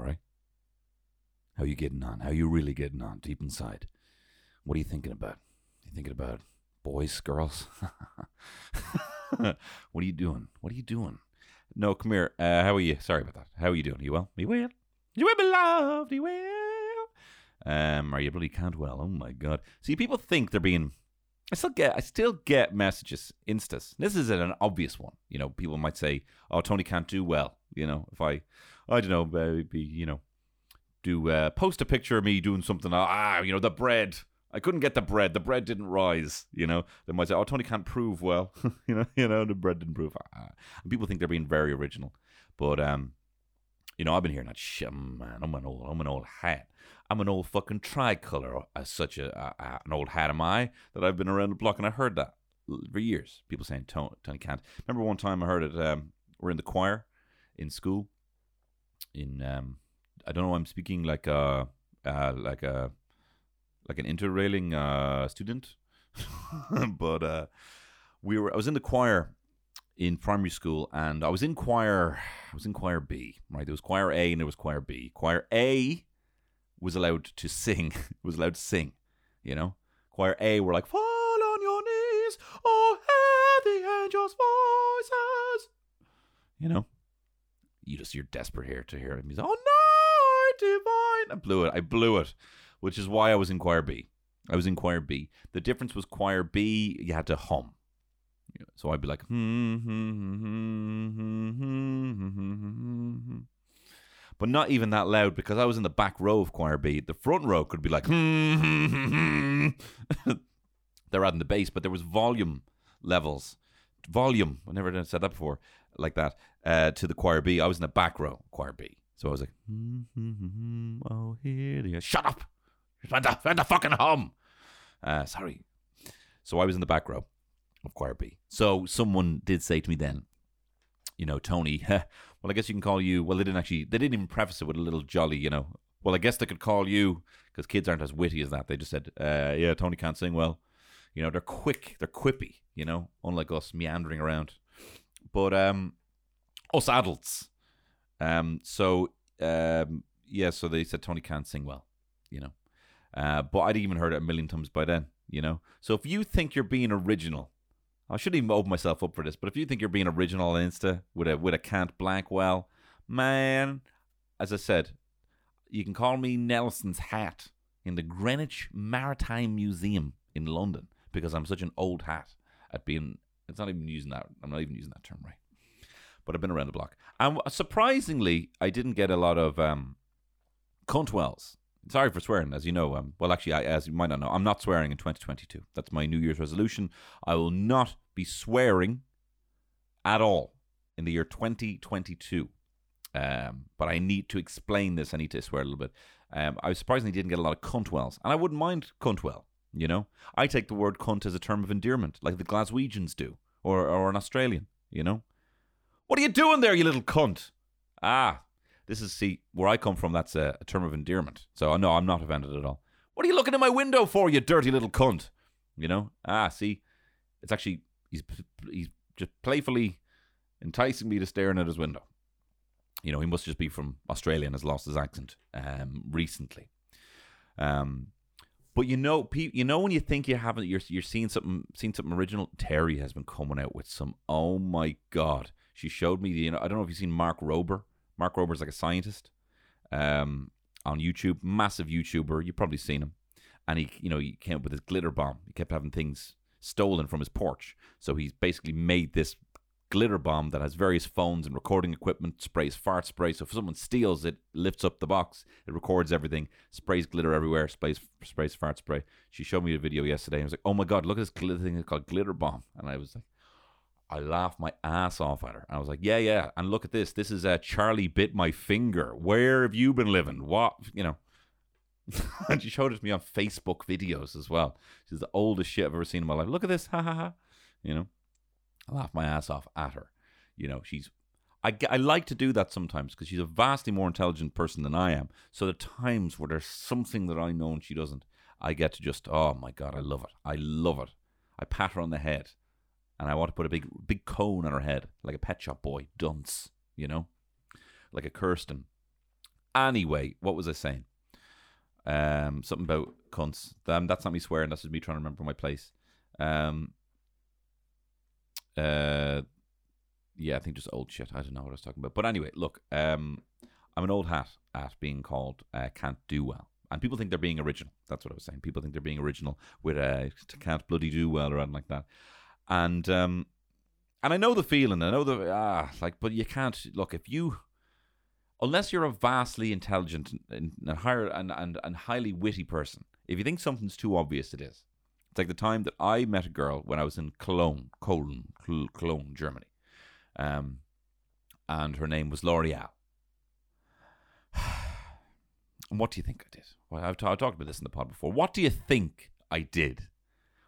right? How you getting on? How you really getting on deep inside? What are you thinking about? You thinking about boys, girls? what are you doing? What are you doing? No, come here. Uh, how are you? Sorry about that. How are you doing? you well? You well? You well, beloved? You well? Um, are you bloody can't well? Oh my god. See, people think they're being. I still get. I still get messages, instas. This is an obvious one. You know, people might say, "Oh, Tony can't do well." You know, if I, I don't know, maybe you know, do uh, post a picture of me doing something. Ah, you know, the bread. I couldn't get the bread. The bread didn't rise. You know, they might say, "Oh, Tony can't prove well." you know, you know, the bread didn't prove. Ah. And people think they're being very original, but um, you know, I've been hearing that shit, man. I'm an old, I'm an old hat. I'm an old fucking tricolor, as such a, a, an old hat am I that I've been around the block, and I heard that for years. People saying Tony, Tony can't. Remember one time I heard it. Um, we're in the choir in school. In um, I don't know. I'm speaking like a, uh, like a, like an interrailing uh student, but uh, we were. I was in the choir in primary school, and I was in choir. I was in choir B. Right, there was choir A and there was choir B. Choir A was allowed to sing. was allowed to sing. You know, choir A were like, "Fall on your knees, oh, hear the angels' voices." You know, you just you're desperate here to hear him. He's oh no, I did mine. I blew it. I blew it, which is why I was in choir B. I was in choir B. The difference was choir B, you had to hum. So I'd be like, hmm, hmm, hmm, but not even that loud because I was in the back row of choir B. The front row could be like, they're adding the bass, but there was volume levels. Volume. I never said that before like that. Uh, to the choir B, I was in the back row, choir B. So I was like, hmm, hmm, hmm, hmm, oh, here they are. Shut up! Find the, find the fucking hum. Uh, sorry. So I was in the back row of choir B. So someone did say to me then, you know, Tony, well, I guess you can call you. Well, they didn't actually. They didn't even preface it with a little jolly, you know. Well, I guess they could call you because kids aren't as witty as that. They just said, uh, "Yeah, Tony can't sing well." You know, they're quick, they're quippy. You know, unlike us meandering around. But um, us adults, um, so um, yeah, so they said Tony can't sing well. You know, uh, but I'd even heard it a million times by then. You know, so if you think you're being original I shouldn't even open myself up for this, but if you think you're being original on Insta with a with a can't blank well, man, as I said, you can call me Nelson's hat in the Greenwich Maritime Museum in London because I'm such an old hat at being. It's not even using that. I'm not even using that term right. But I've been around the block, and surprisingly, I didn't get a lot of um, cuntwells sorry for swearing, as you know. Um, well, actually, I, as you might not know, I'm not swearing in 2022. That's my New Year's resolution. I will not be swearing at all in the year 2022. Um, but I need to explain this. I need to swear a little bit. Um, I surprisingly didn't get a lot of cuntwells, and I wouldn't mind cuntwell. You know, I take the word cunt as a term of endearment, like the Glaswegians do, or or an Australian. You know, what are you doing there, you little cunt? Ah, this is see where I come from. That's a, a term of endearment. So no, I'm not offended at all. What are you looking in my window for, you dirty little cunt? You know? Ah, see, it's actually he's he's just playfully enticing me to staring at his window. You know, he must just be from Australia and has lost his accent um, recently. Um, but you know, you know when you think you haven't, you're you're seeing something, seeing something original. Terry has been coming out with some. Oh my god, she showed me. You know, I don't know if you've seen Mark Rober. Mark Rober's like a scientist um, on YouTube, massive YouTuber. You've probably seen him. And he, you know, he came up with his glitter bomb. He kept having things stolen from his porch. So he's basically made this glitter bomb that has various phones and recording equipment, sprays fart spray. So if someone steals it, lifts up the box, it records everything, sprays glitter everywhere, sprays sprays fart spray. She showed me a video yesterday. And I was like, oh my god, look at this glitter thing. It's called glitter bomb. And I was like, I laughed my ass off at her. I was like, yeah, yeah. And look at this. This is uh, Charlie bit my finger. Where have you been living? What? You know. and she showed it to me on Facebook videos as well. She's the oldest shit I've ever seen in my life. Look at this. Ha ha ha. You know. I laughed my ass off at her. You know, she's. I, I like to do that sometimes because she's a vastly more intelligent person than I am. So the times where there's something that I know and she doesn't, I get to just, oh my God, I love it. I love it. I pat her on the head and I want to put a big big cone on her head, like a pet shop boy, dunce, you know, like a Kirsten. Anyway, what was I saying? Um, something about cunts. Um, that's not me swearing. That's just me trying to remember my place. Um, uh, yeah, I think just old shit. I don't know what I was talking about. But anyway, look, um, I'm an old hat at being called uh, can't do well. And people think they're being original. That's what I was saying. People think they're being original with uh, can't bloody do well or anything like that. And um, and I know the feeling. I know the ah like, but you can't look if you unless you're a vastly intelligent and, and higher and, and, and highly witty person. If you think something's too obvious, it is. It's like the time that I met a girl when I was in Cologne, Cologne, Cologne, Germany, um, and her name was L'Oreal. and what do you think I did? Well, I've, t- I've talked about this in the pod before. What do you think I did?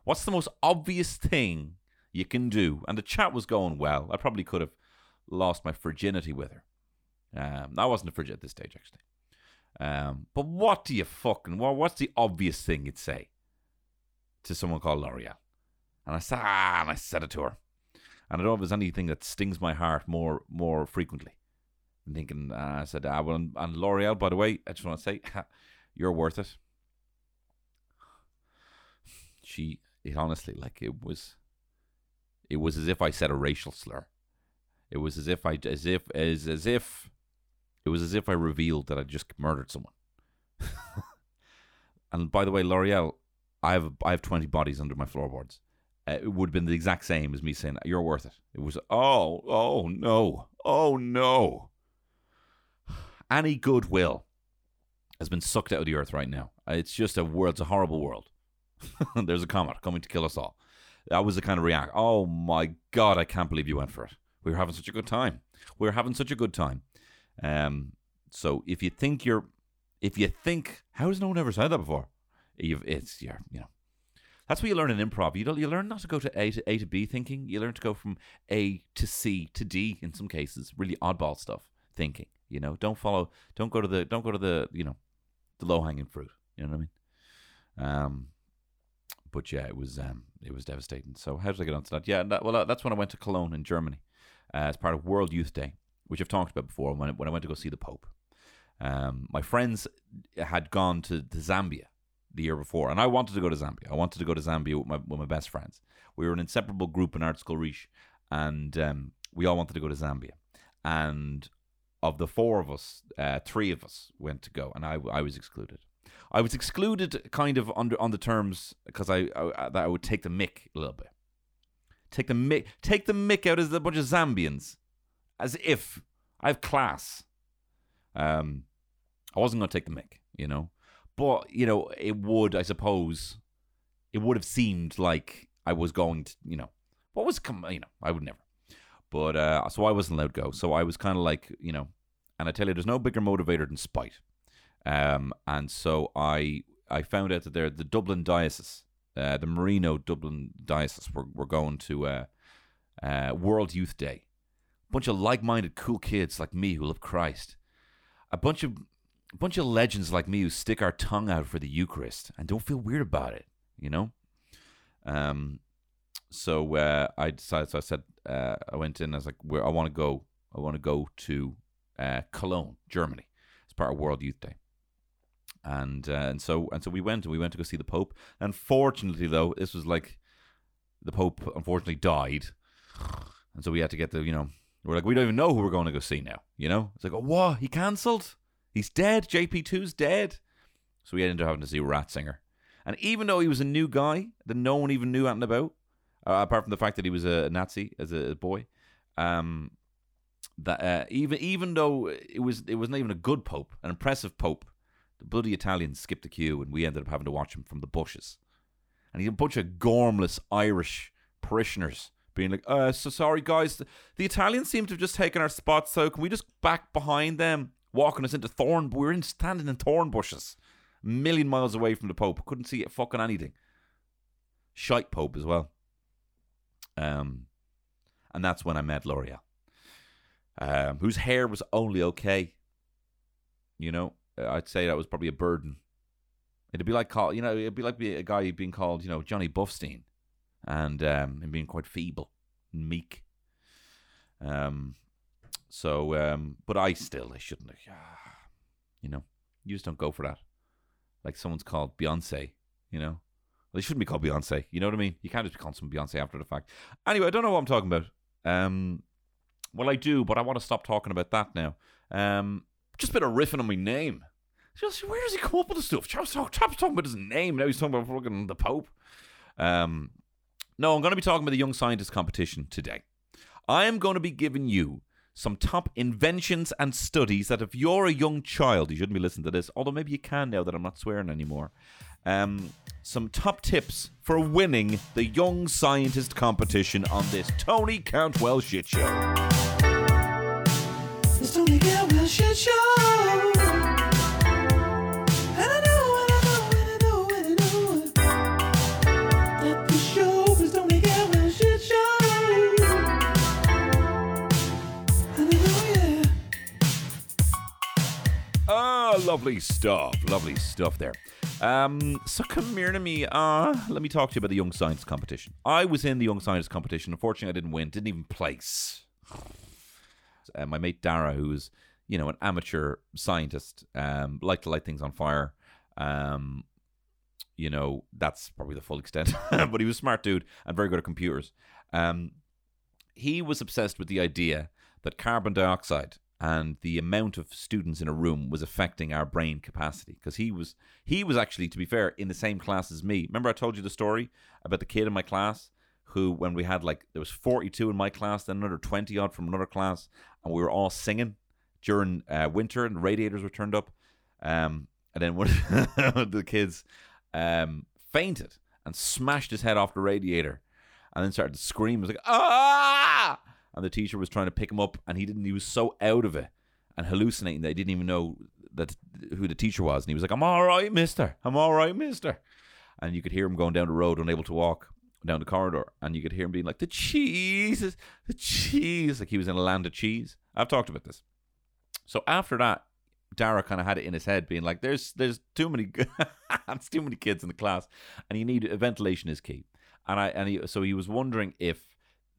What's the most obvious thing you can do? And the chat was going well. I probably could have lost my virginity with her. Um, I wasn't a frigid at this stage, actually. Um, but what do you fucking, well, what's the obvious thing you'd say to someone called L'Oreal? And I said, ah, and I said it to her. And I don't know if there's anything that stings my heart more more frequently. I'm thinking, uh, I said, ah, well, and, and L'Oreal, by the way, I just want to say, you're worth it. She, it honestly, like, it was, it was as if I said a racial slur. It was as if I, as if, as, as if it was as if I revealed that I just murdered someone. and by the way, L'Oreal, I have I have twenty bodies under my floorboards. Uh, it would have been the exact same as me saying you're worth it. It was oh oh no oh no. Any goodwill has been sucked out of the earth right now. It's just a world. It's a horrible world. There's a comet coming to kill us all. That was the kind of react. Oh my god! I can't believe you went for it. We were having such a good time. We were having such a good time. Um, so if you think you're, if you think, how has no one ever said that before? You've, it's you're, you know, that's what you learn in improv. You don't, you learn not to go to A to A to B thinking. You learn to go from A to C to D in some cases. Really oddball stuff thinking. You know, don't follow, don't go to the, don't go to the, you know, the low hanging fruit. You know what I mean? Um, but yeah, it was um, it was devastating. So how did I get onto that? Yeah, that, well, that's when I went to Cologne in Germany uh, as part of World Youth Day which I've talked about before when I, when I went to go see the Pope. Um, my friends had gone to, to Zambia the year before, and I wanted to go to Zambia. I wanted to go to Zambia with my with my best friends. We were an inseparable group in Ardscoil Rís, and um, we all wanted to go to Zambia. And of the four of us, uh, three of us went to go, and I, I was excluded. I was excluded kind of under on the terms because I, I that I would take the mick a little bit, take the mick, take the mick out as a bunch of Zambians as if I have class. Um, I wasn't going to take the mic, you know, but you know, it would, I suppose, it would have seemed like I was going to, you know, what was, com- you know, I would never. But uh, so I wasn't allowed to go. So I was kind of like, you know, and I tell you, there's no bigger motivator than spite. Um, and so I I found out that they're the Dublin diocese, uh, the Marino Dublin diocese, were, were going to uh, uh, World Youth Day, A bunch of like-minded cool kids like me who love Christ. A bunch of a bunch of legends like me who stick our tongue out for the Eucharist and don't feel weird about it, you know? Um so uh, I decided so I said uh, I went in I was like where I want to go I want to go to uh, Cologne, Germany as part of World Youth Day. And uh, and so and so we went and we went to go see the Pope. Unfortunately though, this was like the Pope unfortunately died. And so we had to get the, you know, we're like, we don't even know who we're going to go see now. You know, it's like, oh, what? He cancelled? He's dead. JP2's dead. So we ended up having to see Ratzinger. And even though he was a new guy that no one even knew anything about, uh, apart from the fact that he was a Nazi as a boy, um, that uh, even even though it was it wasn't even a good pope, an impressive pope, the bloody Italians skipped the queue, and we ended up having to watch him from the bushes. And he had a bunch of gormless Irish parishioners being like, uh, so sorry guys, the Italians seem to have just taken our spot, so can we just back behind them, walking us into thorn? We were in standing in thorn bushes, a million miles away from the Pope. Couldn't see it fucking anything. Shite Pope as well. Um, and that's when I met L'Oreal, um, whose hair was only okay. You know, I'd say that was probably a burden. It'd be like call, you know, it'd be like a guy being called, you know, Johnny Buffstein and um, and being quite feeble, meek. Um, so, um, but I still, I shouldn't have. You know, you just don't go for that. Like someone's called Beyonce. You know, they shouldn't be called Beyonce. You know what I mean? You can't just be called some Beyonce after the fact. Anyway, I don't know what I'm talking about. Um, well, I do, but I want to stop talking about that now. Um, just a bit of riffing on my name. Just where does he come up with the stuff? Chop's, talk, Chop's talking about his name. Now he's talking about fucking the Pope. Um, no, I'm going to be talking about the Young Scientist competition today. I am going to be giving you some top inventions and studies that if you're a young child, you shouldn't be listening to this, although maybe you can now that I'm not swearing anymore. Um, some top tips for winning the Young Scientist competition on this Tony Cantwell shit show. It's Tony Cantwell shit show. Lovely stuff. Lovely stuff there. Um, so come here to me. Uh, let me talk to you about the Young Science competition. I was in the Young Science competition. Unfortunately, I didn't win. Didn't even place. Uh, my mate Dara, who is you know, an amateur scientist, um, liked to light things on fire. Um, you know, that's probably the full extent. but he was a smart dude and very good at computers. Um, he was obsessed with the idea that carbon dioxide and the amount of students in a room was affecting our brain capacity because he was he was actually to be fair in the same class as me remember i told you the story about the kid in my class who when we had like there was 42 in my class then another 20 odd from another class and we were all singing during uh, winter and the radiators were turned up um, and then one of the kids um, fainted and smashed his head off the radiator and then started to scream. He was like, ah! And the teacher was trying to pick him up, and he didn't. He was so out of it and hallucinating that he didn't even know that who the teacher was. And he was like, "I'm all right, Mister. I'm all right, Mister." And you could hear him going down the road, unable to walk down the corridor, and you could hear him being like, "The cheese, the cheese!" Like he was in a land of cheese. I've talked about this. So after that, Dara kind of had it in his head, being like, "There's there's too many, it's too many kids in the class, and you need ventilation is key." And I and he, so he was wondering if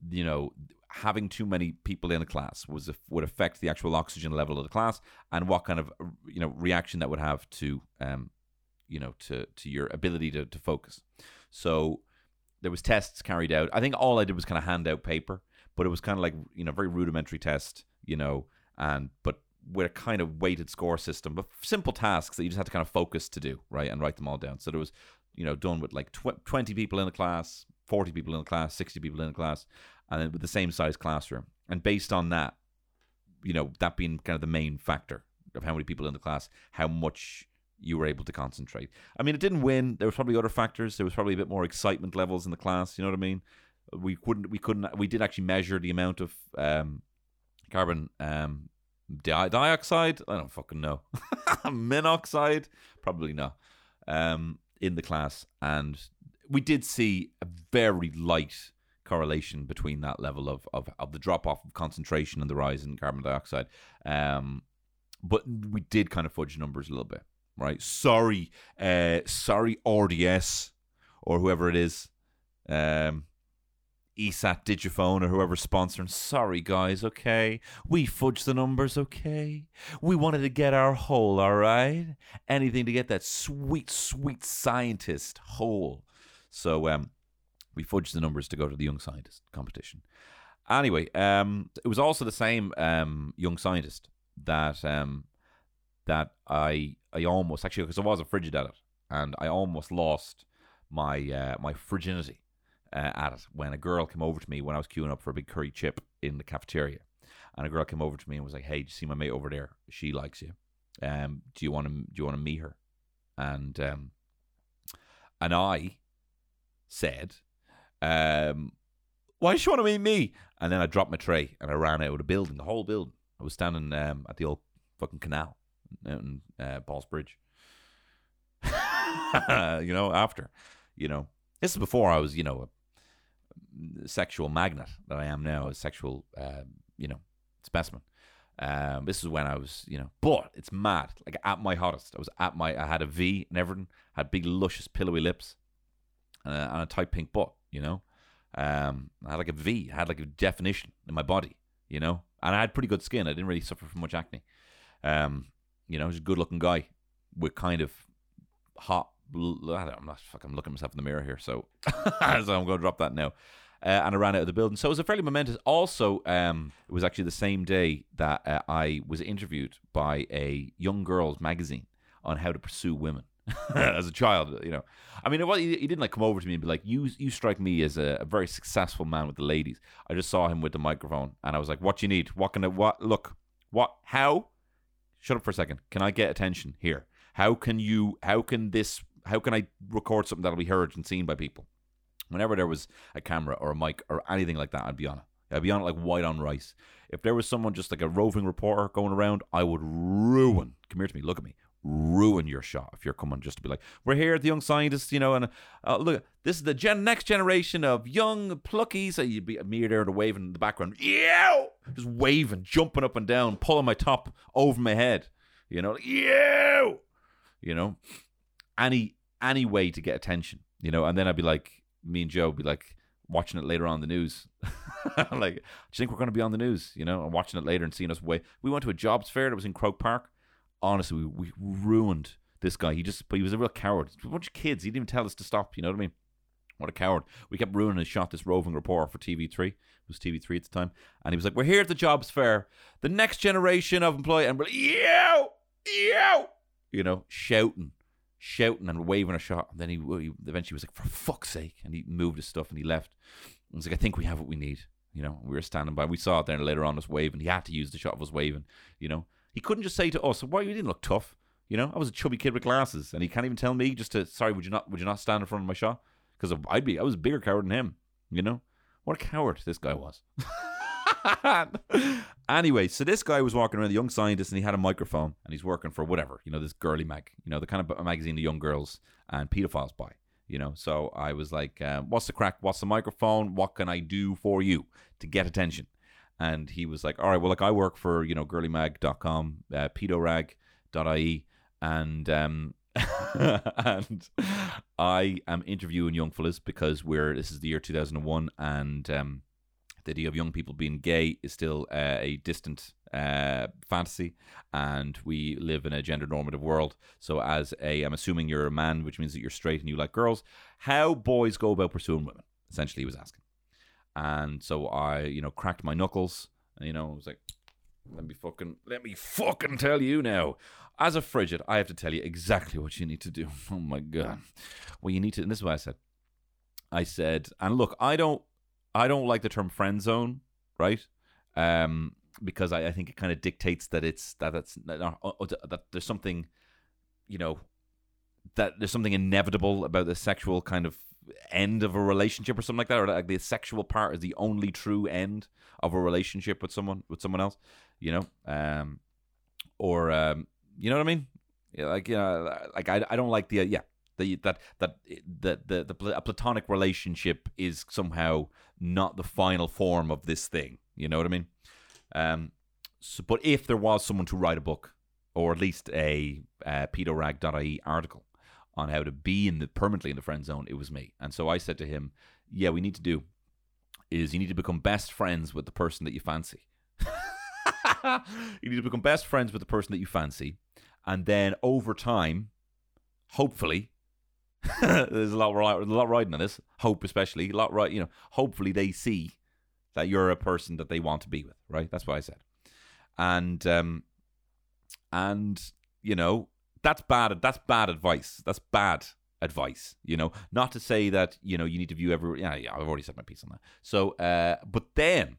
you know having too many people in a class was would affect the actual oxygen level of the class, and what kind of you know reaction that would have to um you know to to your ability to to focus. So there was tests carried out. I think all I did was kind of hand out paper, but it was kind of like you know very rudimentary test, you know, and but with a kind of weighted score system, but simple tasks that you just had to kind of focus to do, right, and write them all down. So there was, you know, done with like tw- twenty people in a class, forty people in a class, sixty people in a class, and with the same size classroom, and based on that, you know, that being kind of the main factor of how many people in the class, how much you were able to concentrate. I mean, it didn't win. There was probably other factors. There was probably a bit more excitement levels in the class. You know what I mean? We couldn't. We couldn't. We did actually measure the amount of um, carbon um, di- dioxide. I don't fucking know. Monoxide, probably not. Um, in the class, and we did see a very light correlation between that level of of, of the drop off of concentration and the rise in carbon dioxide. Um, but we did kind of fudge numbers a little bit, right? Sorry, uh, sorry, RDS or whoever it is, um, ESAT Digifone or whoever's sponsoring. Sorry, guys. Okay, we fudged the numbers. Okay, we wanted to get our hole. All right, anything to get that sweet, sweet scientist hole. So, um, we fudged the numbers to go to the young scientist competition. Anyway, um, it was also the same um young scientist that um that I I almost actually because I was a frigid at it and I almost lost my uh, my virginity uh, at it when a girl came over to me when I was queuing up for a big curry chip in the cafeteria, and a girl came over to me and was like, "Hey, do you see my mate over there? She likes you. Um, do you want to do you want to meet her?" And um, and I said, um, "Why does she want to meet me?" And then I dropped my tray and I ran out of the building, the whole building. I was standing um, at the old fucking canal out in uh, Ballsbridge. you know, after, you know, this is before I was, you know, a sexual magnet that I am now, a sexual, uh, you know, specimen. Um, this is when I was, you know, but it's mad. Like at my hottest, I was at my, I had a V and everything, had big, luscious, pillowy lips, and a, and a tight pink butt. You know, um, I had like a V, I had like a definition in my body. You know, and I had pretty good skin. I didn't really suffer from much acne. Um, You know, he's a good looking guy with kind of hot. I I'm not fucking looking at myself in the mirror here, so, so I'm going to drop that now. Uh, and I ran out of the building. So it was a fairly momentous. Also, um, it was actually the same day that uh, I was interviewed by a young girls magazine on how to pursue women as a child. You know, I mean, he, he didn't like come over to me and be like, "You, you strike me as a, a very successful man with the ladies." I just saw him with the microphone, and I was like, "What you need? What can I? What? Look, what? How? Shut up for a second. Can I get attention here? How can you? How can this? How can I record something that'll be heard and seen by people?" Whenever there was a camera or a mic or anything like that, I'd be on it. I'd be on it like white on rice. If there was someone just like a roving reporter going around, I would ruin. Come here to me. Look at me. Ruin your shot if you're coming just to be like, we're here at the young scientists, you know, and uh, look, this is the gen- next generation of young pluckies. And you'd be me there to waving in the background, yeah, just waving, jumping up and down, pulling my top over my head, you know, yeah, you know, any any way to get attention, you know, and then I'd be like, me and Joe would be like watching it later on the news. like, do you think we're going to be on the news? You know, and watching it later and seeing us way. We went to a jobs fair that was in Croke Park. Honestly, we, we ruined this guy. He just, but he was a real coward. A bunch of kids. He didn't even tell us to stop. You know what I mean? What a coward. We kept ruining his shot, this roving reporter for TV3. It was TV3 at the time. And he was like, We're here at the jobs fair. The next generation of employee. And we're like, Yow! Yow! You know, shouting, shouting and waving a shot. And then he, he eventually was like, For fuck's sake. And he moved his stuff and he left. And was like, I think we have what we need. You know, we were standing by. We saw it there later on, us waving. He had to use the shot of us waving. You know, he couldn't just say to us, "Why you didn't look tough?" You know, I was a chubby kid with glasses, and he can't even tell me just to, "Sorry, would you not, would you not stand in front of my shot?" Because I'd be, I was a bigger coward than him. You know, what a coward this guy was. anyway, so this guy was walking around, the young scientist, and he had a microphone, and he's working for whatever, you know, this girly mag, you know, the kind of magazine the young girls and pedophiles buy you know so i was like um, what's the crack what's the microphone what can i do for you to get attention and he was like all right well like i work for you know girlymag.com uh, pedorag.ie and um and i am interviewing young fellas because we're this is the year 2001 and um the idea of young people being gay is still uh, a distant uh, fantasy, and we live in a gender normative world. So, as a, I'm assuming you're a man, which means that you're straight and you like girls. How boys go about pursuing women? Essentially, he was asking. And so I, you know, cracked my knuckles. And, you know, I was like, let me fucking, let me fucking tell you now. As a frigid, I have to tell you exactly what you need to do. Oh my god. Well, you need to. And this is what I said. I said, and look, I don't I don't like the term friend zone, right? Um, because I, I think it kind of dictates that it's that that's that, that there's something, you know, that there's something inevitable about the sexual kind of end of a relationship or something like that, or like the sexual part is the only true end of a relationship with someone with someone else, you know, um, or um, you know what I mean? Yeah, like you know, like I, I don't like the uh, yeah the that that the the the a platonic relationship is somehow not the final form of this thing. You know what I mean? Um, so, but if there was someone to write a book or at least a uh, pedorag.ie article on how to be in the permanently in the friend zone, it was me. And so I said to him, "Yeah, we need to do is you need to become best friends with the person that you fancy. you need to become best friends with the person that you fancy, and then over time, hopefully." there's a lot, a lot riding on this. Hope, especially, a lot right. You know, hopefully they see that you're a person that they want to be with. Right. That's what I said. And um, and you know that's bad. That's bad advice. That's bad advice. You know, not to say that you know you need to view every. Yeah, yeah. I've already said my piece on that. So, uh, but then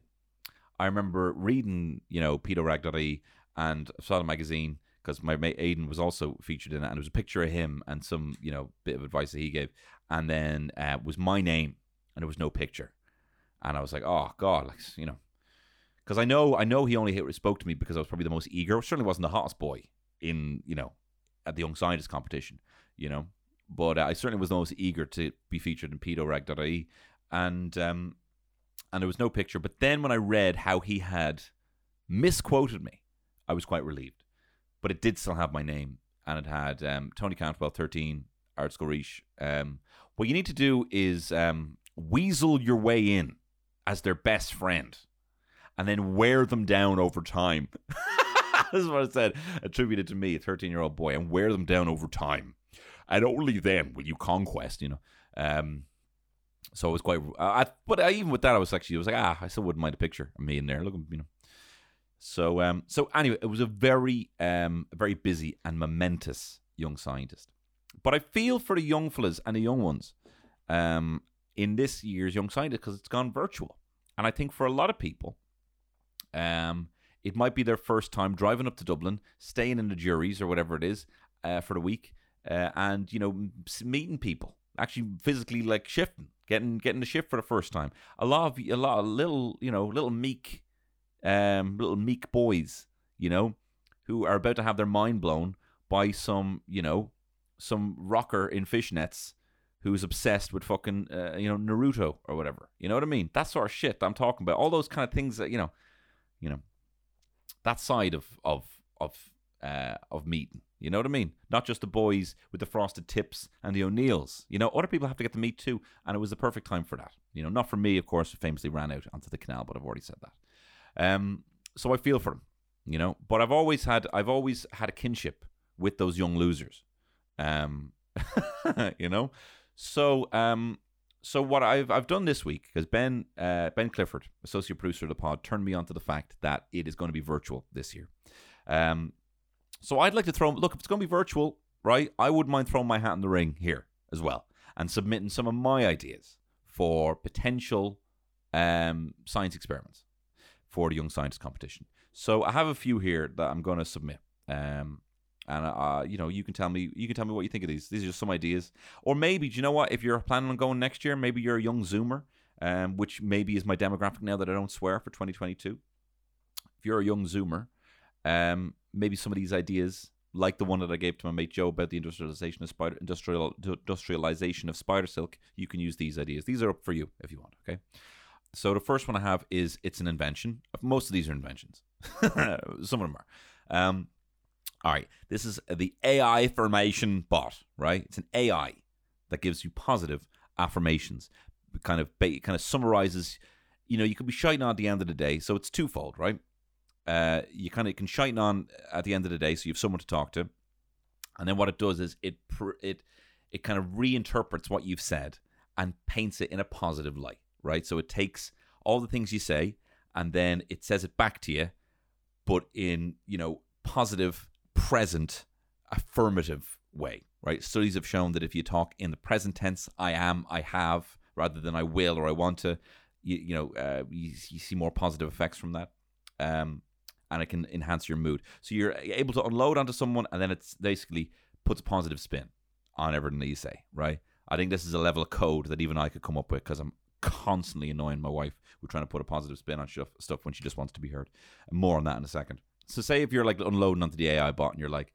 I remember reading, you know, Peter pedorag.ie and saw the magazine because my mate Aiden was also featured in it, and there was a picture of him and some, you know, bit of advice that he gave, and then uh, was my name, and there was no picture, and I was like, oh god, like you know, because I know I know he only spoke to me because I was probably the most eager. Certainly wasn't the hottest boy in you know at the Young Scientist competition, you know, but uh, I certainly was the most eager to be featured in pedorag.ie, and um, and there was no picture. But then when I read how he had misquoted me, I was quite relieved but it did still have my name and it had um, Tony Cantwell 13 Ardscoil Rís. Um, what you need to do is um, weasel your way in as their best friend and then wear them down over time. this is what I said, attributed to me, a 13 year old boy, and wear them down over time. And only then will you conquest, you know. Um, so it was quite, I, but I, even with that, I was actually, I was like, ah, I still wouldn't mind a picture of me in there. Look, you know. So, um, so anyway, it was a very, um, very busy and momentous young scientist. But I feel for the young fellas and the young ones, um, in this year's Young Scientist because it's gone virtual, and I think for a lot of people, um, it might be their first time driving up to Dublin, staying in the Jurys or whatever it is uh, for the week, uh, and you know meeting people, actually physically like shifting, getting getting the shift for the first time. A lot of a lot of little you know little meek, um, little meek boys, you know, who are about to have their mind blown by some you know some rocker in fishnets who's obsessed with fucking uh, you know Naruto or whatever. You know what I mean? That sort of shit I'm talking about. All those kind of things that you know, you know, that side of of of uh, of meeting. You know what I mean? Not just the boys with the frosted tips and the O'Neills. You know, other people have to get to meet too, and it was the perfect time for that. You know, not for me, of course, who famously ran out onto the canal, but I've already said that. Um, so I feel for them, you know. But I've always had, I've always had a kinship with those young losers. Um, you know, so um, so what I've I've done this week because Ben uh, Ben Clifford, associate producer of the pod, turned me on to the fact that it is going to be virtual this year. Um, so I'd like to throw look if it's going to be virtual, right? I wouldn't mind throwing my hat in the ring here as well and submitting some of my ideas for potential um, science experiments for the Young Scientist competition. So I have a few here that I'm going to submit. Um, and uh, you know, you can tell me, you can tell me what you think of these. These are just some ideas, or maybe, do you know what? If you're planning on going next year, maybe you're a young Zoomer, um, which maybe is my demographic now that I don't swear for 2022. If you're a young Zoomer, um, maybe some of these ideas, like the one that I gave to my mate Joe about the industrialization of spider industrial industrialization of spider silk, you can use these ideas. These are up for you if you want. Okay. So the first one I have is it's an invention. Most of these are inventions. some of them are. Um, all right, this is the AI affirmation bot, right? It's an AI that gives you positive affirmations. Kind of kind of summarizes, you know, you could be shiting on at the end of the day, so it's twofold, right? Uh, you kind of can shine on at the end of the day, so you have someone to talk to, and then what it does is it it it kind of reinterprets what you've said and paints it in a positive light, right? So it takes all the things you say and then it says it back to you, but in you know positive present affirmative way, right? Studies have shown that if you talk in the present tense, I am, I have, rather than I will or I want to, you, you know, uh, you, you, see more positive effects from that. Um, and it can enhance your mood. So you're able to unload onto someone and then it's basically puts a positive spin on everything that you say, right? I think this is a level of code that even I could come up with because I'm constantly annoying my wife with trying to put a positive spin on stuff, stuff when she just wants to be heard. More on that in a second. So say if you're like unloading onto the AI bot and you're like,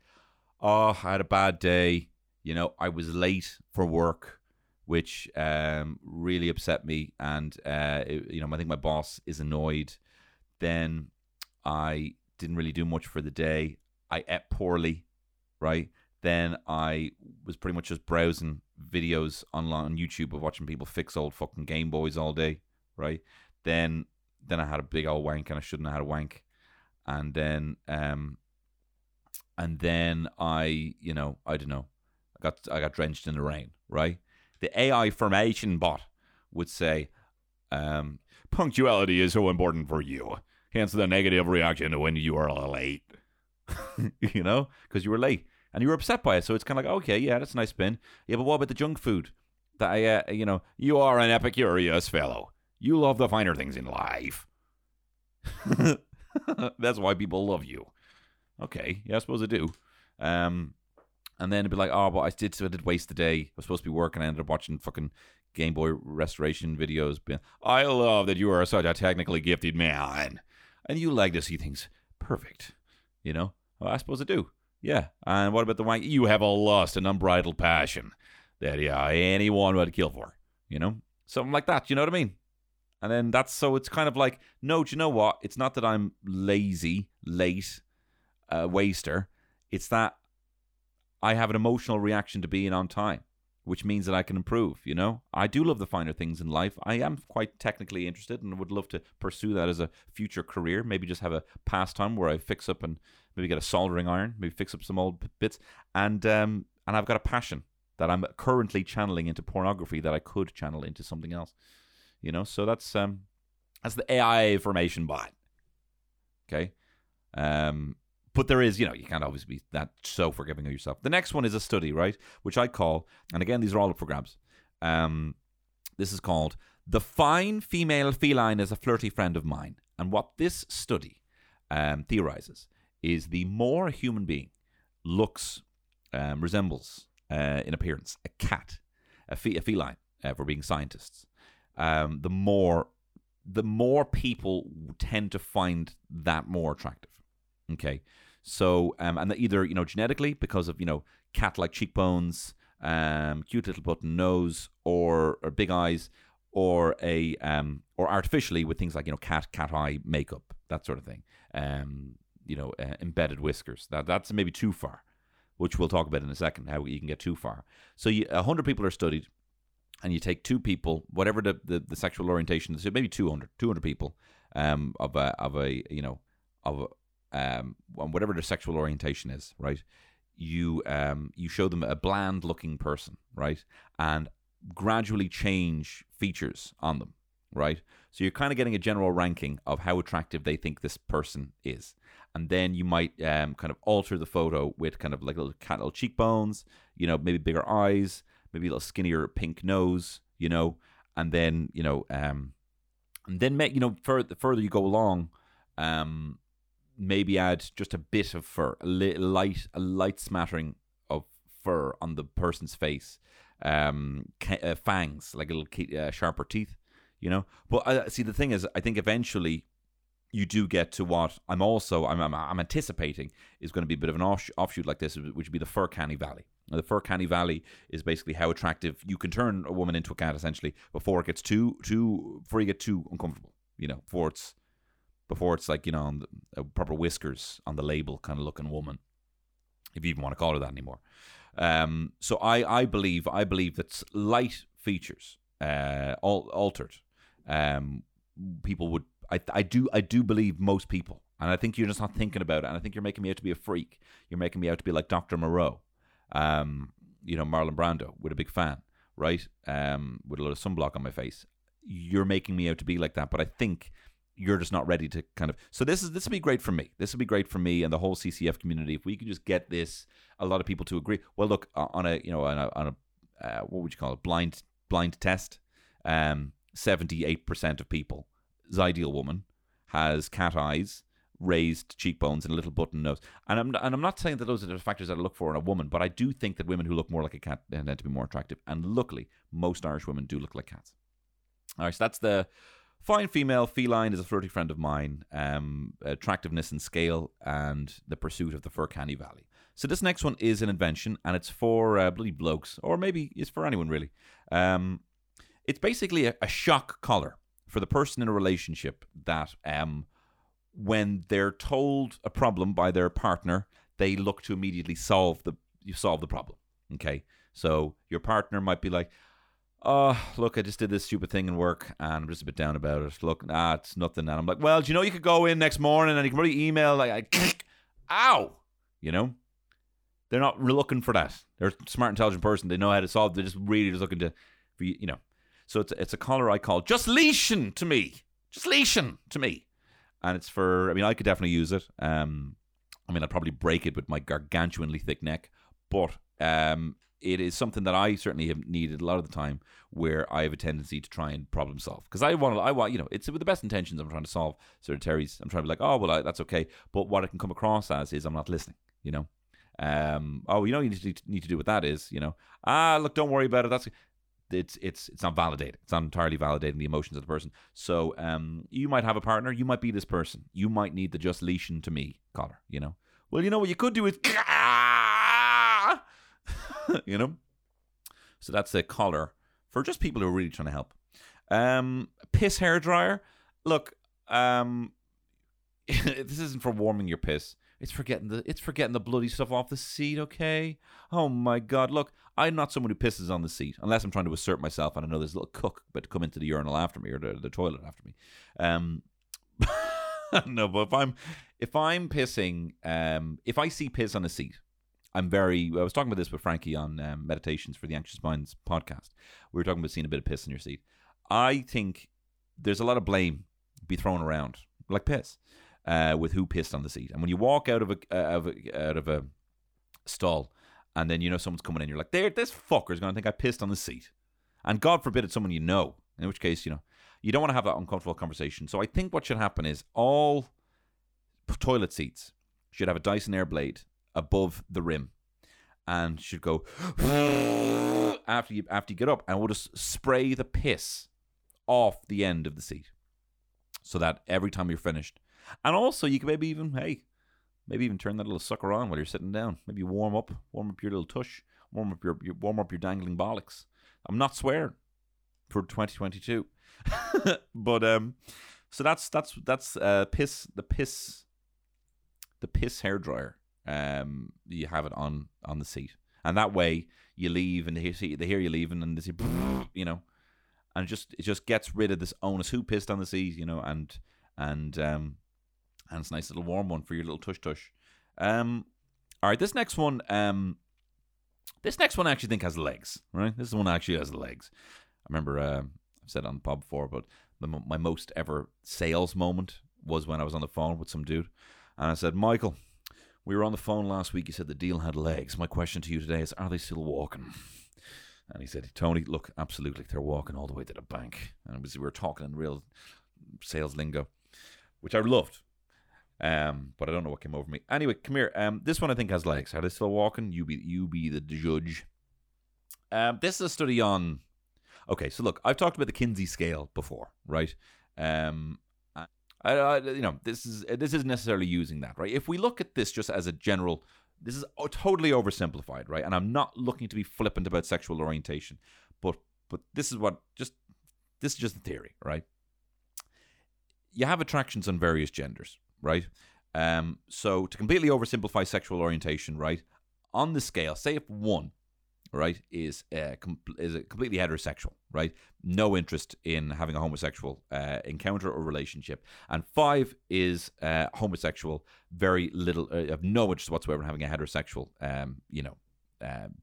oh, I had a bad day. You know, I was late for work, which um, really upset me, and uh, it, you know, I think my boss is annoyed. Then I didn't really do much for the day. I ate poorly, right? Then I was pretty much just browsing videos online on YouTube of watching people fix old fucking Game Boys all day, right? Then then I had a big old wank and I shouldn't have had a wank and then um and then I, you know, I don't know, I got I got drenched in the rain, right? The AI formation bot would say, um, punctuality is so important for you. Hence the negative reaction when you are late. you know, because you were late and you were upset by it. So it's kind of like, okay, yeah, that's a nice spin. Yeah, but what about the junk food? That I, uh, you know, you are an epicurious fellow. You love the finer things in life. That's why people love you. Okay, yeah, I suppose I do. Um, and then it'd be like, oh, but I did, so I did waste the day. I was supposed to be working. I ended up watching fucking Game Boy restoration videos. I love that you are such a technically gifted man, and you like to see things perfect. You know, well, I suppose I do. Yeah. And what about the wank? You have a lust and unbridled passion that yeah anyone would kill for. You know, something like that. You know what I mean? And then that's so it's kind of like, no, do you know what? It's not that I'm lazy, late, uh, waster. It's that I have an emotional reaction to being on time. which means that I can improve. You know, I do love the finer things in life. I am quite technically interested and would love to pursue that as a future career. Maybe just have a pastime where I fix up and maybe get a soldering iron, maybe fix up some old bits, and um, and I've got a passion that I'm currently channeling into pornography that I could channel into something else. You know, so that's um, that's the AI formation bot. Okay. Um, but there is, you know, you can't always be that so forgiving of yourself. The next one is a study, right? Which I call, and again, these are all up for grabs. Um, this is called The Fine Female Feline is a Flirty Friend of Mine. And what this study um, theorizes is the more a human being looks, um, resembles uh, in appearance a cat, a, fe- a feline, uh, for being scientists, um, the more the more people tend to find that more attractive. Okay, so um, and either you know genetically because of you know cat-like cheekbones, um, cute little button nose, or or big eyes, or a um, or artificially with things like you know cat cat eye makeup, that sort of thing. Um, you know, uh, embedded whiskers. That that's maybe too far, which we'll talk about in a second. How you can get too far. So a hundred people are studied and you take two people, whatever the, the, the sexual orientation is, maybe 200, 200 people um, of a of a you know of a, um whatever their sexual orientation is, right? You um you show them a bland looking person, right, and gradually change features on them, right? So you're kind of getting a general ranking of how attractive they think this person is. And then you might um, kind of alter the photo with kind of like little cat little cheekbones, you know, maybe bigger eyes, maybe a little skinnier pink nose, you know, and then you know, um, and then you know, further further you go along, um, maybe add just a bit of fur, a li- light, a light smattering of fur on the person's face, um, uh, fangs like a little uh, sharper teeth, you know. But uh, see, the thing is, I think eventually you do get to what I'm also I'm, I'm, I'm anticipating is going to be a bit of an off, offshoot like this, which would be the fur canny valley. The fur canny valley is basically how attractive you can turn a woman into a cat essentially before it gets too too before you get too uncomfortable. You know, before it's before it's like you know on the, uh, proper whiskers on the label kind of looking woman, if you even want to call her that anymore. Um, so I I believe I believe that light features uh, all altered um, people would I, I do I do believe most people, and I think you're just not thinking about it. And I think you're making me out to be a freak. You're making me out to be like Doctor Moreau, um, you know Marlon Brando, with a big fan, right? Um, with a lot of sunblock on my face. You're making me out to be like that, but I think you're just not ready to kind of. So this is this would be great for me. This would be great for me and the whole CCF community if we could just get this. A lot of people to agree. Well, look on a you know on a, on a uh, what would you call it blind blind test. Um, 78% of people ideal woman has cat eyes, raised cheekbones, and a little button nose. And I'm and I'm not saying that those are the factors that I look for in a woman, but I do think that women who look more like a cat tend to be more attractive. And luckily, most Irish women do look like cats. All right, so that's the fine female feline is a flirty friend of mine. Um, attractiveness and scale, and the pursuit of the fur canny valley. So this next one is an invention, and it's for uh, bloody blokes, or maybe it's for anyone really. Um, it's basically a, a shock collar for the person in a relationship that um, when they're told a problem by their partner, they look to immediately solve the you solve the problem. Okay, so your partner might be like, "Oh, look, I just did this stupid thing in work, and I'm just a bit down about it. Look, nah, it's nothing." And I'm like, "Well, do you know you could go in next morning and you can really email like, ow, you know." They're not looking for that. They're a smart, intelligent person. They know how to solve. They're just really just looking to, you know. So it's it's a collar I call just leashing to me, just leashing to me, and it's for. I mean, I could definitely use it. Um, I mean, I'd probably break it with my gargantuanly thick neck, but um, it is something that I certainly have needed a lot of the time, where I have a tendency to try and problem solve because I want, to, I want, you know, it's with the best intentions. I'm trying to solve Terry's. I'm trying to be like, oh well, I, that's okay, but what it can come across as is I'm not listening. You know, um, oh, you know, you need to, need to do what that is, you know, ah, look, don't worry about it. That's it's it's it's not validating. It's not entirely validating the emotions of the person. So um, you might have a partner. You might be this person. You might need the just leashing to me collar. You know. Well, you know what you could do is, you know. So that's a collar for just people who are really trying to help. Um, piss hair dryer. Look, um, this isn't for warming your piss. It's for getting the it's for getting the bloody stuff off the seat, okay? Oh my god, look, I'm not someone who pisses on the seat unless I'm trying to assert myself and I know there's a little cook about to come into the urinal after me or the, the toilet after me. Um no, but if I'm if I'm pissing, um if I see piss on a seat, I'm very. I was talking about this with Frankie on um, Meditations for the Anxious Minds podcast. We were talking about seeing a bit of piss in your seat. I think there's a lot of blame be thrown around, like piss, uh, with who pissed on the seat. And when you walk out of a, uh, of a out of a stall, and then you know someone's coming in, you're like, "There, this fucker's going to think I pissed on the seat," and God forbid it's someone you know. In which case, you know, you don't want to have that uncomfortable conversation. So I think what should happen is all toilet seats should have a Dyson Airblade above the rim and should go after you after you get up and we'll just spray the piss off the end of the seat so that every time you're finished and also you can maybe even hey maybe even turn that little sucker on while you're sitting down. Maybe warm up warm up your little tush warm up your, your warm up your dangling bollocks. I'm not swearing for 2022 but um so that's that's that's uh piss the piss the piss hair dryer um, you have it on on the seat, and that way you leave and they hear, they hear you leaving, and they say, you know, and just it just gets rid of this onus. Who pissed on the seat, you know, and and um, and it's a nice little warm one for your little tush tush. Um, all right, this next one, um, this next one I actually think has legs, right? This one actually has legs. I remember uh, I've said on the pub before, but the, my most ever sales moment was when I was on the phone with some dude, and I said, Michael. We were on the phone last week. You said the deal had legs. My question to you today is: Are they still walking? And he said, Tony, look, absolutely, they're walking all the way to the bank. And was, we were talking in real sales lingo, which I loved. Um, but I don't know what came over me. Anyway, come here. Um, this one I think has legs. Are they still walking? You be you be the judge. Um, this is a study on. Okay, so look, I've talked about the Kinsey scale before, right? Um, I, I, you know, this is this isn't necessarily using that, right? If we look at this just as a general, this is totally oversimplified, right? And I'm not looking to be flippant about sexual orientation, but but this is what just this is just the theory, right? You have attractions on various genders, right? Um, so to completely oversimplify sexual orientation, right? On the scale, say if one right, is uh, com- is a completely heterosexual, right? No interest in having a homosexual uh, encounter or relationship. And five is uh, homosexual, very little, uh, have no interest whatsoever in having a heterosexual, um, you know, um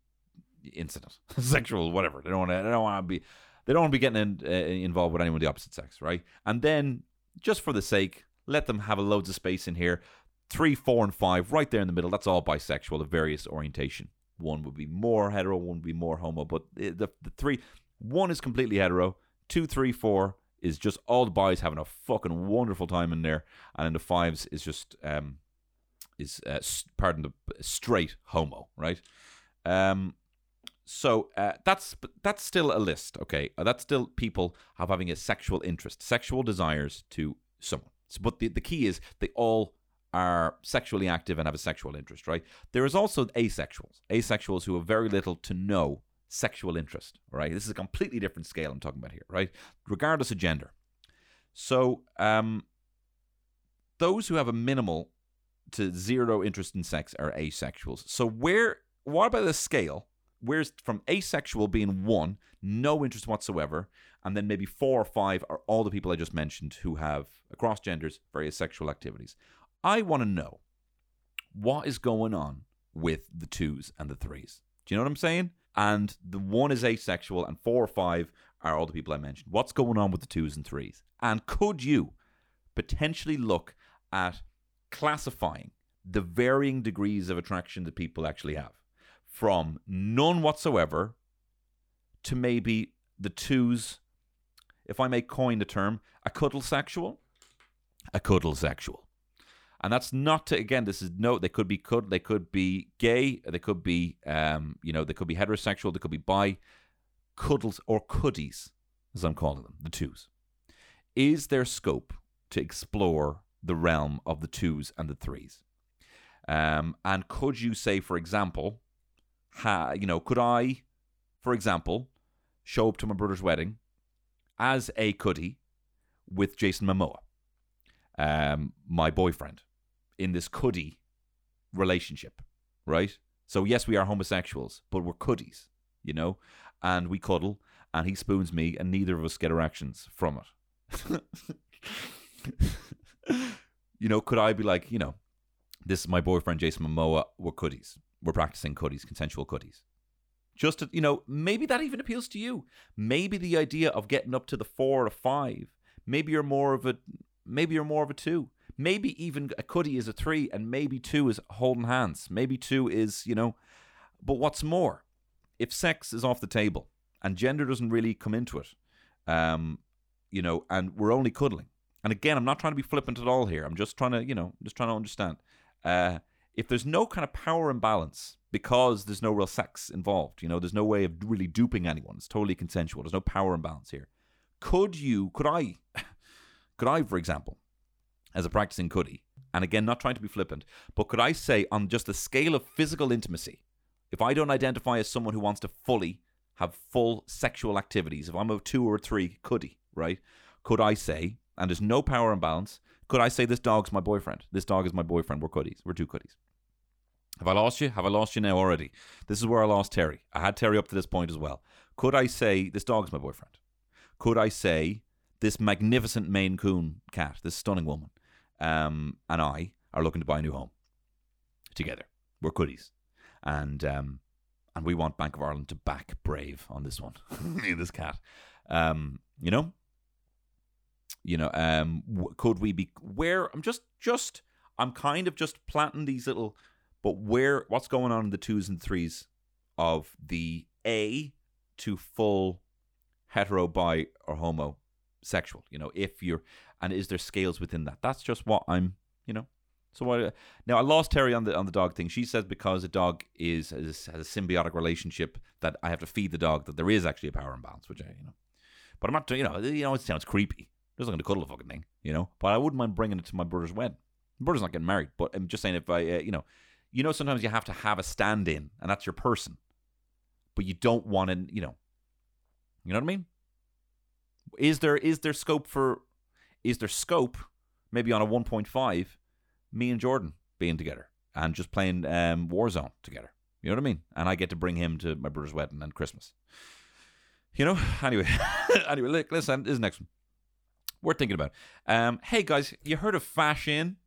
incident, sexual, whatever. They don't want to. They don't want to be. They don't want to be getting in, uh, involved with anyone of the opposite sex, right? And then, just for the sake, let them have a loads of space in here. Three, four, and five, right there in the middle. That's all bisexual of various orientation one would be more hetero, one would be more homo. But the, the, three, one is completely hetero, two, three, four is just all the boys having a fucking wonderful time in there, and then the fives is just um is uh, pardon the straight homo, right? Um, so uh, that's that's still a list, okay? Uh, that's still people have having a sexual interest, sexual desires to someone. So, but the, the key is they all are sexually active and have a sexual interest, right? There is also asexuals, asexuals who have very little to no sexual interest, right? This is a completely different scale I'm talking about here, right? Regardless of gender. So, um, those who have a minimal to zero interest in sex are asexuals. So, where, what about the scale? Where's from asexual being one, no interest whatsoever, and then maybe four or five are all the people I just mentioned who have across genders various sexual activities. I want to know what is going on with the twos and the threes. Do you know what I'm saying? And the one is asexual, and four or five are all the people I mentioned. What's going on with the twos and threes? And could you potentially look at classifying the varying degrees of attraction that people actually have from none whatsoever to maybe the twos, if I may coin the term, a cuddle sexual? A cuddle sexual and that's not to again this is no they could be could they could be gay they could be um you know they could be heterosexual they could be bi cuddles or cuddies as i'm calling them the twos is there scope to explore the realm of the twos and the threes um and could you say for example ha, you know could i for example show up to my brother's wedding as a cuddie with jason momoa um, my boyfriend in this cuddy relationship, right? So yes, we are homosexuals, but we're cuddies, you know, and we cuddle, and he spoons me, and neither of us get erections from it. you know, could I be like, you know, this is my boyfriend Jason Momoa. We're cuddies. We're practicing cuddies, consensual cuddies. Just to, you know, maybe that even appeals to you. Maybe the idea of getting up to the four or five. Maybe you're more of a, maybe you're more of a two. Maybe even a cuddy is a three, and maybe two is holding hands. Maybe two is, you know, but what's more, if sex is off the table and gender doesn't really come into it, um, you know, and we're only cuddling. And again, I'm not trying to be flippant at all here. I'm just trying to, you know, just trying to understand. Uh, if there's no kind of power imbalance because there's no real sex involved, you know, there's no way of really duping anyone. It's totally consensual. There's no power imbalance here. Could you? Could I? Could I, for example, as a practicing cuddy, and again, not trying to be flippant, but could I say on just the scale of physical intimacy, if I don't identify as someone who wants to fully have full sexual activities, if I'm a two or a three cuddy, right? Could I say, and there's no power imbalance, could I say this dog's my boyfriend? This dog is my boyfriend. We're cuddies. We're two cuddies. Have I lost you? Have I lost you now already? This is where I lost Terry. I had Terry up to this point as well. Could I say this dog's my boyfriend? Could I say this magnificent Maine Coon cat, this stunning woman, um, and I are looking to buy a new home together? We're cuddies, and um, and we want Bank of Ireland to back Brave on this one, this cat. Um, you know, you know, um, w- could we be where? I'm just just I'm kind of just planting these little, but where? What's going on in the twos and threes of the A to full hetero, bi, or homosexual? You know, if you're and is there scales within that? That's just what I'm. You know. So I, now I lost Terry on the on the dog thing. She says because a dog is, has a symbiotic relationship that I have to feed the dog that there is actually a power imbalance, which I you know. But I'm not you know you know it sounds creepy. I'm just going to cuddle the fucking thing, you know. But I wouldn't mind bringing it to my brother's wedding. My brother's not getting married, but I'm just saying if I uh, you know, you know sometimes you have to have a stand in, and that's your person, but you don't want to you know, you know what I mean. Is there is there scope for is there scope maybe on a 1.5 me and Jordan being together and just playing um, Warzone together. You know what I mean? And I get to bring him to my brother's wedding and Christmas. You know. Anyway, anyway, look, listen. This is the next one. We're thinking about. Um, hey guys, you heard of fashion,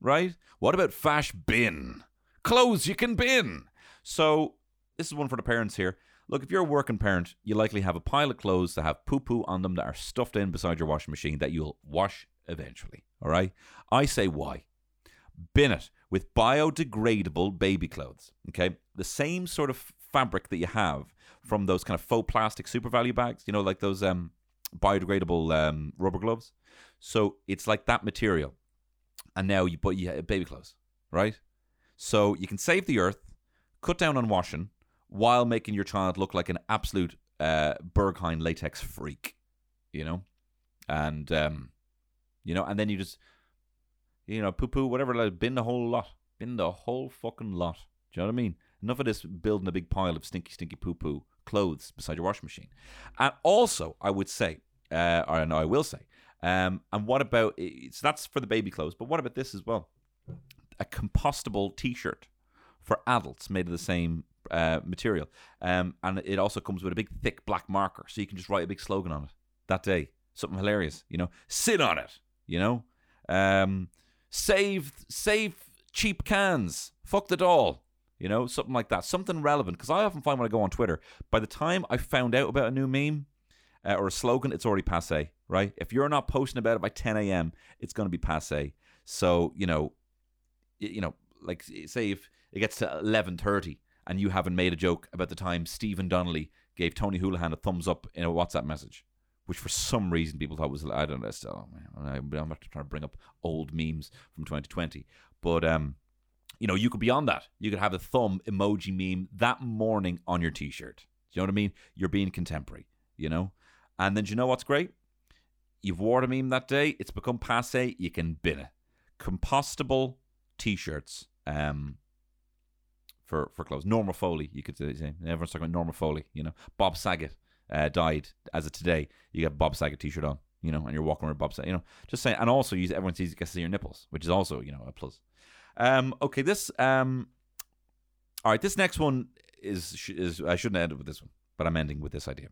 right? What about fash bin? Clothes you can bin. So this is one for the parents here. Look, if you're a working parent, you likely have a pile of clothes that have poo poo on them that are stuffed in beside your washing machine that you'll wash eventually. All right. I say why bin it with biodegradable baby clothes. Okay, the same sort of fabric that you have from those kind of faux plastic SuperValu bags. You know, like those um, biodegradable um, rubber gloves. So it's like that material, and now you put you baby clothes, right? So you can save the earth, cut down on washing, while making your child look like an absolute uh, Berghain latex freak. You know, and um, you know, and then you just you know, poo poo, whatever, like, bin the whole lot. Bin the whole fucking lot. Do you know what I mean? Enough of this building a big pile of stinky, stinky poo poo clothes beside your washing machine. And also, I would say, uh, or no, I will say, um, and what about, so that's for the baby clothes, but what about this as well? A compostable t shirt for adults made of the same uh, material. Um, and it also comes with a big, thick black marker, so you can just write a big slogan on it that day. Something hilarious, you know? Sit on it, you know? Um, save save cheap cans. Fuck the doll. You know, something like that. Something relevant. Because I often find when I go on Twitter, by the time I found out about a new meme uh, or a slogan, it's already passe, right? If you're not posting about it by 10 a.m., it's going to be passe. So, you know, you know, like say if it gets to 11:30 and you haven't made a joke about the time Stephen Donnelly gave Tony Holohan a thumbs up in a WhatsApp message, which for some reason people thought was I don't know. Still, I'm not trying to bring up old memes from 2020, but um, you know, you could be on that. You could have a thumb emoji meme that morning on your T-shirt. Do you know what I mean? You're being contemporary. You know, and then do you know what's great? You've worn a meme that day. It's become passe. You can bin it. Compostable T-shirts. Um, for for clothes. Norma Foley, you could say. Everyone's talking about Norma Foley. You know, Bob Saget uh, died as of today. You got Bob Saget T-shirt on. You know, and you're walking around Bob Saget. You know, just saying. And also, you everyone sees gets to see your nipples, which is also you know a plus. Um, okay, this um, all right. This next one is is I shouldn't end it with this one, but I'm ending with this idea.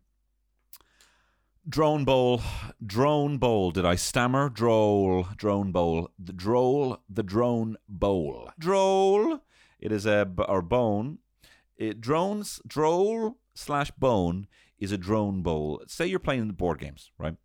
Drone bowl, drone bowl. Did I stammer? Droll, drone bowl. The droll, the drone bowl. Droll. It is a or bone. It drones droll slash bone is a drone bowl. Say you're playing the board games, right,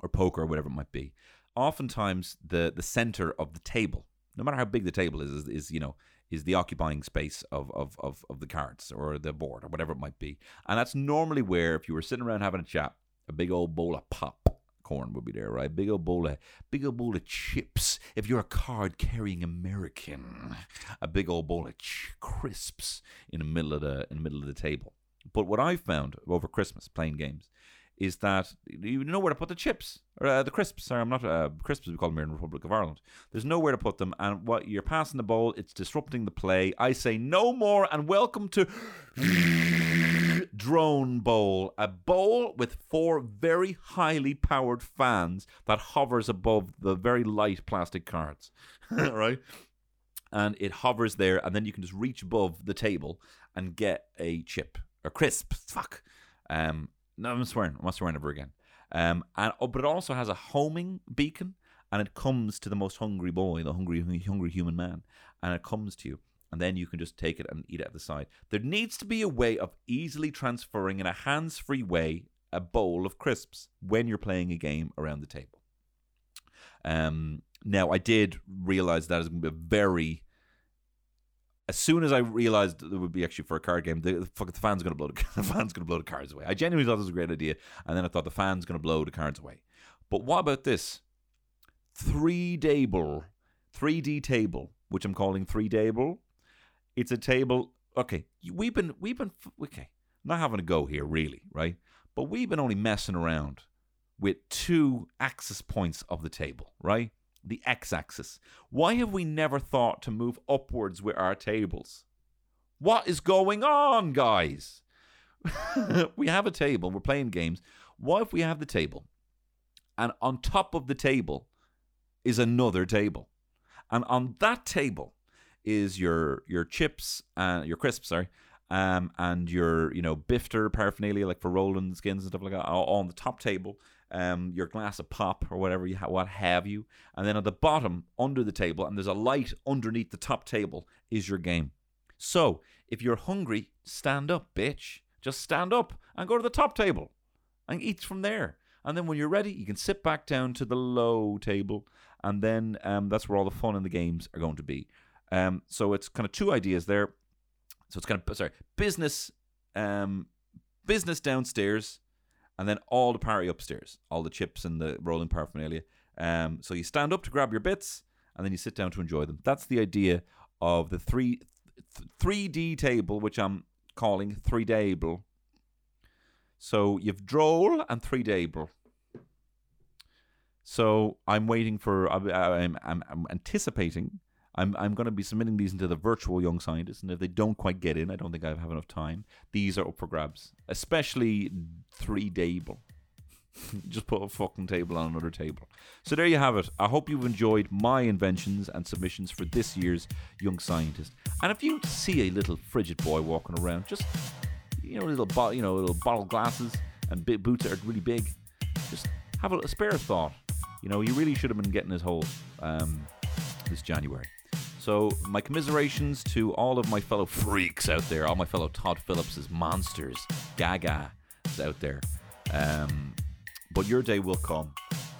or poker or whatever it might be. Oftentimes, the the center of the table, no matter how big the table is, is, is you know is the occupying space of, of, of, of the cards or the board or whatever it might be. And that's normally where, if you were sitting around having a chat, a big old bowl of popcorn would be there, right? Big old bowl of big old bowl of chips. If you're a card carrying American, a big old bowl of ch- crisps in the middle of the in the middle of the table. But what I found over Christmas playing games is that you know where to put the chips or uh, the crisps. Sorry, I'm not uh, crisps. We call them here in the Republic of Ireland. There's nowhere to put them, and what you're passing the bowl, it's disrupting the play. I say no more, and welcome to drone bowl, a bowl with four very highly powered fans that hovers above the very light plastic cards, right? And it hovers there, and then you can just reach above the table and get a chip or crisp. Fuck. Um, no, I'm swearing. I'm not swearing ever again. Um, and oh, but it also has a homing beacon, and it comes to the most hungry boy, the hungry, hungry human man, and it comes to you, and then you can just take it and eat it at the side. There needs to be a way of easily transferring in a hands-free way a bowl of crisps when you're playing a game around the table. Um, now I did realize that is going to be a very as soon as I realized it would be actually for a card game, the, the, fuck, the fan's gonna blow the, the fan's gonna blow the cards away. I genuinely thought this was a great idea, and then I thought the fan's gonna blow the cards away. But what about this three table, three D table, which I'm calling three table? It's a table. Okay, we've been we've been okay, not having a go here really, right? But we've been only messing around with two axis points of the table, right? The x axis. Why have we never thought to move upwards with our tables? What is going on, guys? we have a table, we're playing games. What if we have the table, and on top of the table is another table, and on that table is your your chips, uh, your crisps, sorry, um, and your you know bifter paraphernalia like for rolling skins and stuff like that, all on the top table um, your glass of pop or whatever you ha- what have you, and then at the bottom under the table, and there's a light underneath the top table, is your game. So if you're hungry, stand up, bitch. Just stand up and go to the top table and eat from there. And then when you're ready, you can sit back down to the low table, and then um, that's where all the fun in the games are going to be. Um, so it's kind of two ideas there. So it's kind of sorry, business, um, business downstairs, and then all the party upstairs, all the chips and the rolling paraphernalia. Um, so you stand up to grab your bits, and then you sit down to enjoy them. That's the idea of the three three D table, which I'm calling three table. So you've droll and three table. So I'm waiting for. I'm I'm, I'm anticipating. I'm I'm going to be submitting these into the virtual young scientist, and if they don't quite get in, I don't think I have enough time. These are up for grabs, especially three table. Just put a fucking table on another table. So there you have it. I hope you've enjoyed my inventions and submissions for this year's Young Scientist. And if you see a little frigid boy walking around, just you know, little bo- you know, little bottle glasses and big boots that are really big, just have a, a spare thought. You know, he really should have been getting his hole um, this January. So, my commiserations to all of my fellow freaks out there, all my fellow Todd Phillips's monsters, Gaga's out there. Um, but your day will come,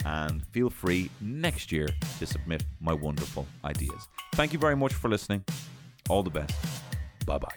and feel free next year to submit my wonderful ideas. Thank you very much for listening. All the best. Bye bye.